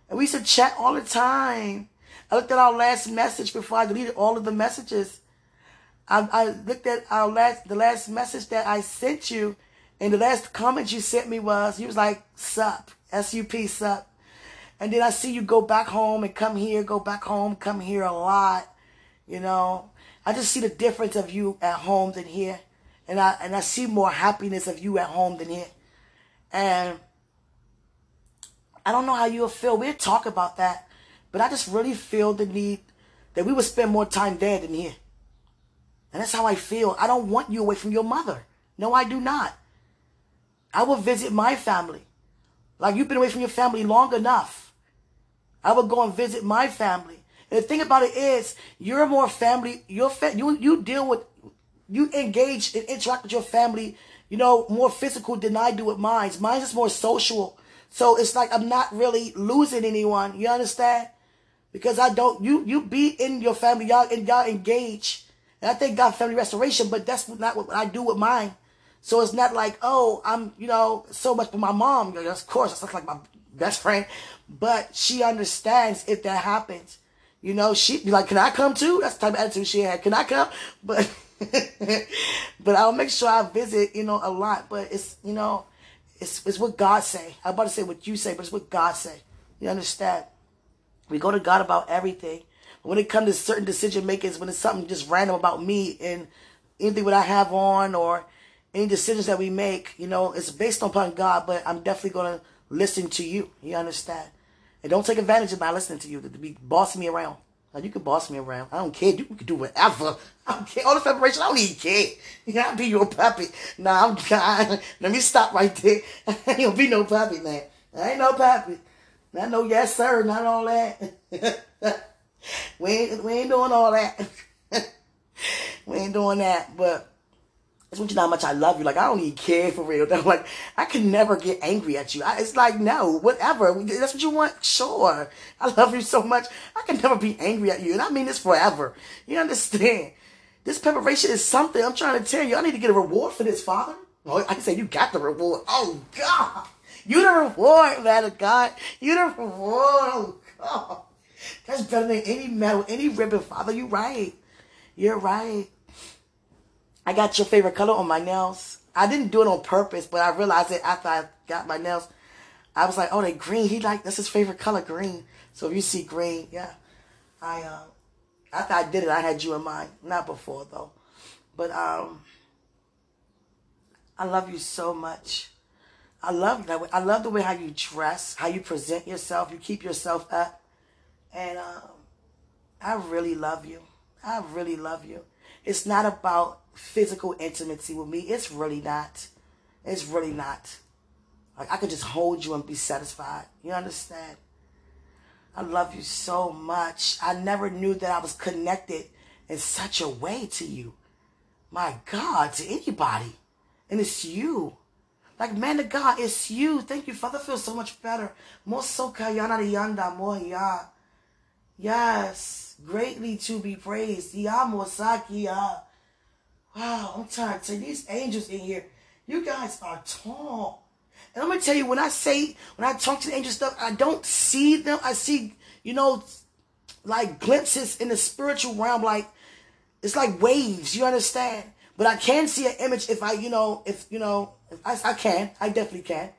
And we used to chat all the time. I looked at our last message before I deleted all of the messages. I, I looked at our last the last message that I sent you, and the last comment you sent me was you was like sup S U P sup, and then I see you go back home and come here, go back home, come here a lot, you know. I just see the difference of you at home than here, and I and I see more happiness of you at home than here, and I don't know how you'll feel. We'll talk about that, but I just really feel the need that we would spend more time there than here. And that's how I feel. I don't want you away from your mother. No, I do not. I will visit my family. Like you've been away from your family long enough. I will go and visit my family. And the thing about it is, you're more family. Fa- you you deal with, you engage and interact with your family. You know more physical than I do with mine. Mine is more social. So it's like I'm not really losing anyone. You understand? Because I don't. You you be in your family. Y'all and y'all engage. And I thank God for family restoration, but that's not what I do with mine. So it's not like, oh, I'm, you know, so much for my mom. Of course, that's like my best friend. But she understands if that happens. You know, she'd be like, can I come too? That's the type of attitude she had. Can I come? But, but I'll make sure I visit, you know, a lot. But it's, you know, it's, it's what God say. I'm about to say what you say, but it's what God say. You understand? We go to God about everything. When it comes to certain decision makings, when it's something just random about me and anything that I have on or any decisions that we make, you know, it's based upon God, but I'm definitely going to listen to you. You understand? And don't take advantage of my listening to you to be bossing me around. Now, you can boss me around. I don't care. You can do whatever. I don't care. All the separation, I don't even care. You gotta be your puppy. Nah, I'm God. Let me stop right there. I ain't gonna be no puppy, man. I ain't no puppy. Not no yes, sir. Not all that. we, ain't, we ain't doing all that. we ain't doing that. But it's what you know how much I love you. Like I don't even care for real. I'm like I can never get angry at you. I, it's like no, whatever. That's what you want. Sure, I love you so much. I can never be angry at you, and I mean this forever. You understand? This preparation is something. I'm trying to tell you. I need to get a reward for this, Father. Oh, I can say you got the reward. Oh God, you the reward, man of God. You the reward. Oh God, that's better than any medal, any ribbon, Father. You're right. You're right. I got your favorite color on my nails. I didn't do it on purpose, but I realized it after I got my nails. I was like, oh, they green. He like that's his favorite color, green. So if you see green, yeah. I uh, after I did it, I had you in mind. Not before though, but um, I love you so much. I love you. I love the way how you dress, how you present yourself. You keep yourself up, and um, I really love you. I really love you. It's not about physical intimacy with me. It's really not. It's really not. Like I could just hold you and be satisfied. You understand? I love you so much. I never knew that I was connected in such a way to you. My God, to anybody. And it's you. Like, man of God, it's you. Thank you, Father. feels so much better. yanda moya. Yes. Greatly to be praised. Yamosakia. Wow, I'm tired. Say these angels in here, you guys are tall. And I'm gonna tell you, when I say, when I talk to the angel stuff, I don't see them. I see, you know, like glimpses in the spiritual realm, like it's like waves. You understand? But I can see an image if I, you know, if you know, if I, I can, I definitely can.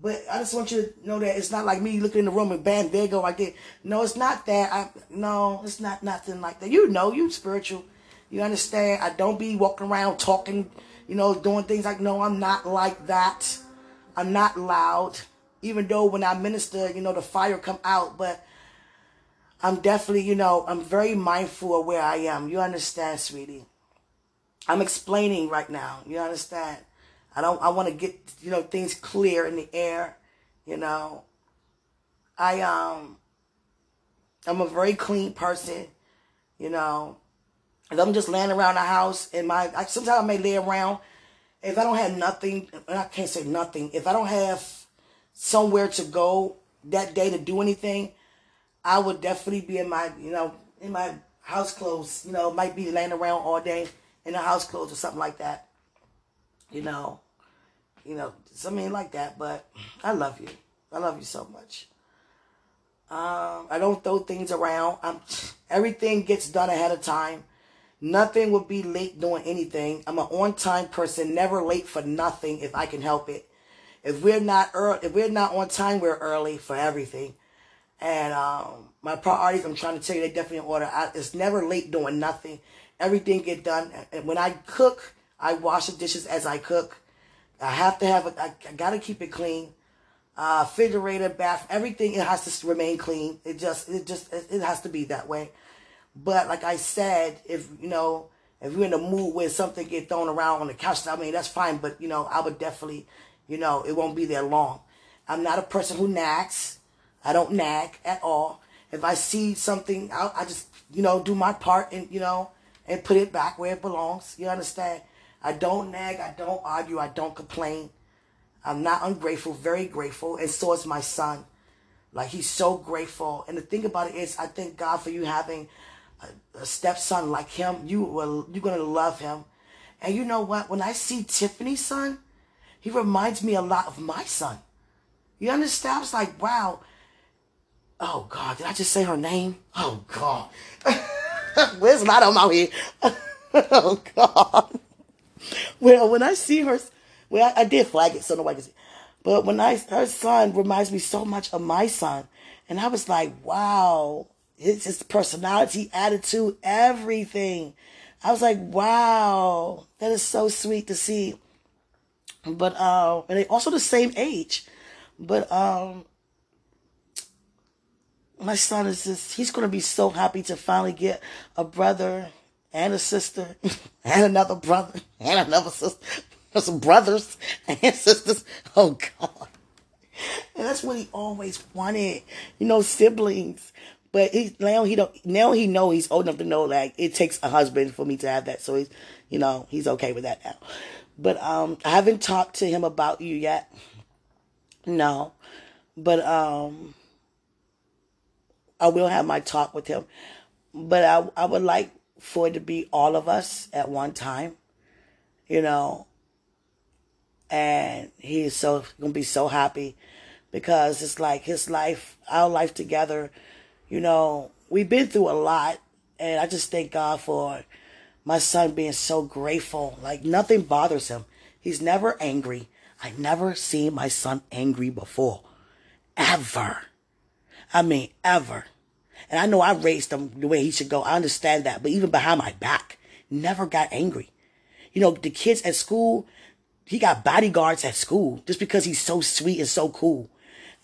But I just want you to know that it's not like me looking in the room and bam, there go, I did. No, it's not that. I no, it's not nothing like that. You know, you spiritual. You understand? I don't be walking around talking, you know, doing things like, no, I'm not like that. I'm not loud. Even though when I minister, you know, the fire come out, but I'm definitely, you know, I'm very mindful of where I am. You understand, sweetie? I'm explaining right now. You understand? I don't, I want to get, you know, things clear in the air, you know. I, um, I'm a very clean person, you know. If I'm just laying around the house and my, I, sometimes I may lay around. If I don't have nothing, I can't say nothing. If I don't have somewhere to go that day to do anything, I would definitely be in my, you know, in my house clothes. You know, might be laying around all day in the house clothes or something like that. You know, you know, something like that. But I love you. I love you so much. Um, I don't throw things around. I'm, everything gets done ahead of time. Nothing will be late doing anything. I'm an on-time person, never late for nothing if I can help it. If we're not early, if we're not on time, we're early for everything. And um, my priorities, I'm trying to tell you, they definitely in order. I, it's never late doing nothing. Everything get done. And when I cook, I wash the dishes as I cook. I have to have it. I, I got to keep it clean. Uh, refrigerator, bath, everything. It has to remain clean. It just, it just, it has to be that way. But like I said, if you know, if you're in a mood where something get thrown around on the couch, I mean that's fine. But you know, I would definitely, you know, it won't be there long. I'm not a person who nags. I don't nag at all. If I see something, I, I just, you know, do my part and you know, and put it back where it belongs. You understand? I don't nag. I don't argue. I don't complain. I'm not ungrateful, very grateful, and so is my son. Like he's so grateful. And the thing about it is, I thank God for you having a, a stepson like him. You will, you're gonna love him. And you know what? When I see Tiffany's son, he reminds me a lot of my son. You understand? I was like, wow. Oh God, did I just say her name? Oh God. Where's not on my head? oh God. Well, when I see her well, I, I did flag it so nobody can see. But when I, her son reminds me so much of my son. And I was like, wow, his, his personality, attitude, everything. I was like, wow, that is so sweet to see. But, uh, and they also the same age. But, um, my son is just, he's to be so happy to finally get a brother and a sister and another brother and another sister some brothers and sisters. Oh God. And that's what he always wanted, you know, siblings. But he now he don't now he know he's old enough to know like it takes a husband for me to have that. So he's you know, he's okay with that now. But um I haven't talked to him about you yet. No. But um I will have my talk with him. But I I would like for it to be all of us at one time. You know, and he's so gonna be so happy because it's like his life, our life together. You know, we've been through a lot, and I just thank God for my son being so grateful. Like nothing bothers him. He's never angry. I never seen my son angry before, ever. I mean, ever. And I know I raised him the way he should go. I understand that. But even behind my back, never got angry. You know, the kids at school, he got bodyguards at school just because he's so sweet and so cool.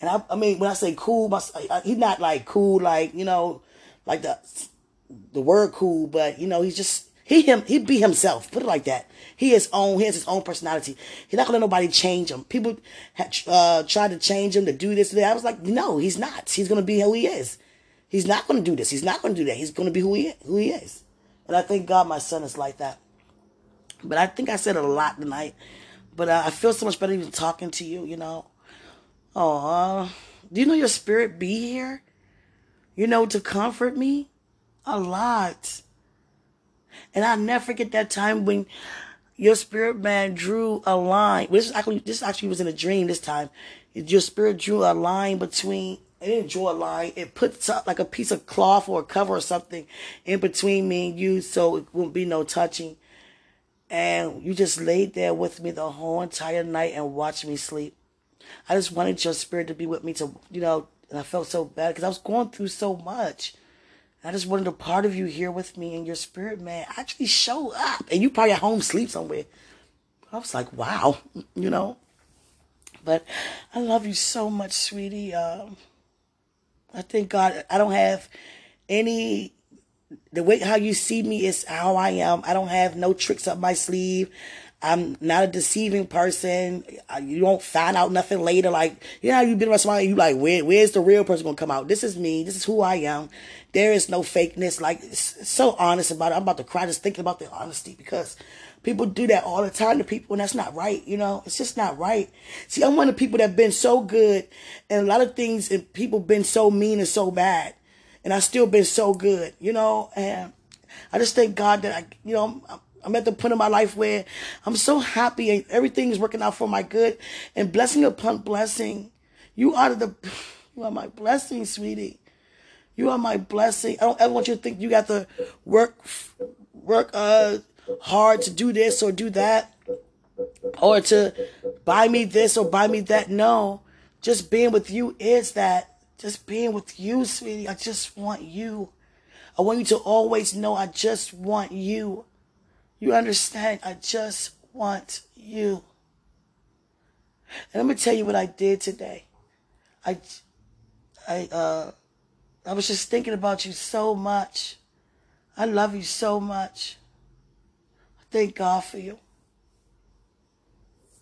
And I, I mean, when I say cool, my, he's not like cool, like, you know, like the, the word cool, but you know, he's just, he him, he be himself. Put it like that. He is own, he has his own personality. He's not gonna let nobody change him. People had, uh, tried to change him to do this, I was like, no, he's not. He's gonna be who he is. He's not gonna do this. He's not gonna do that. He's gonna be who he is, who he is. And I thank God my son is like that. But I think I said a lot tonight. But uh, I feel so much better even talking to you, you know. Oh, do you know your spirit be here? You know, to comfort me? A lot. And I never forget that time when your spirit man drew a line. This actually this actually was in a dream this time. Your spirit drew a line between it didn't draw a line. It put like a piece of cloth or a cover or something in between me and you so it wouldn't be no touching. And you just laid there with me the whole entire night and watched me sleep. I just wanted your spirit to be with me to, you know, and I felt so bad because I was going through so much. I just wanted a part of you here with me and your spirit, man, actually show up. And you probably at home sleep somewhere. I was like, wow, you know. But I love you so much, sweetie. Um, I thank God I don't have any the way how you see me is how I am. I don't have no tricks up my sleeve. I'm not a deceiving person. You don't find out nothing later. Like, you know, you've been around somebody, you like, where, where's the real person gonna come out? This is me. This is who I am. There is no fakeness. Like, so honest about it. I'm about to cry just thinking about the honesty because people do that all the time to people and that's not right. You know, it's just not right. See, I'm one of the people that been so good and a lot of things and people been so mean and so bad and I still been so good, you know, and I just thank God that I, you know, I'm at the point in my life where I'm so happy and everything's working out for my good and blessing upon blessing. You are the you are my blessing, sweetie. You are my blessing. I don't ever want you to think you got to work work uh hard to do this or do that or to buy me this or buy me that. No. Just being with you is that. Just being with you, sweetie. I just want you. I want you to always know I just want you. You understand? I just want you. And let me tell you what I did today. I, I, uh, I was just thinking about you so much. I love you so much. Thank God for you.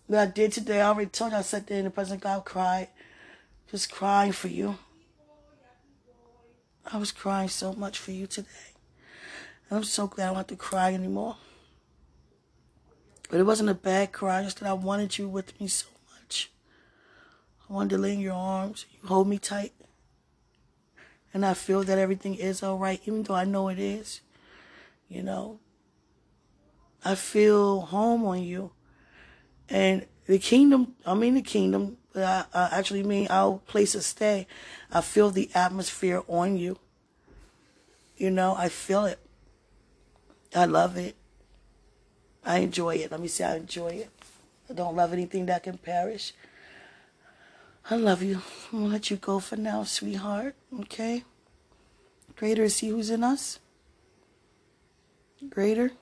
What I did today, I already told you I sat there in the presence of God, cried, just crying for you. I was crying so much for you today. And I'm so glad I don't have to cry anymore. But it wasn't a bad cry, just that I wanted you with me so much. I wanted to lay in your arms, you hold me tight. And I feel that everything is all right, even though I know it is. You know, I feel home on you. And the kingdom, I mean the kingdom, I, I actually mean our place of stay. I feel the atmosphere on you. You know, I feel it. I love it. I enjoy it. Let me say I enjoy it. I don't love anything that can perish. I love you. I'm gonna let you go for now, sweetheart. Okay? Greater is he who's in us. Greater.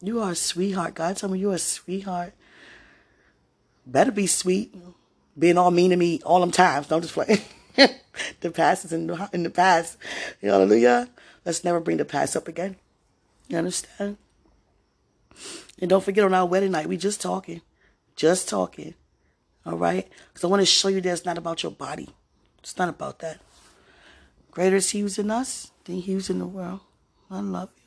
You are a sweetheart. God told me you're a sweetheart. Better be sweet. Being all mean to me all them times. Don't just play. the past is in the, in the past. Hallelujah. Let's never bring the past up again. You understand? And don't forget on our wedding night, we just talking. Just talking. All right? Because I want to show you that it's not about your body. It's not about that. Greater is he who's in us than he who's in the world. I love you.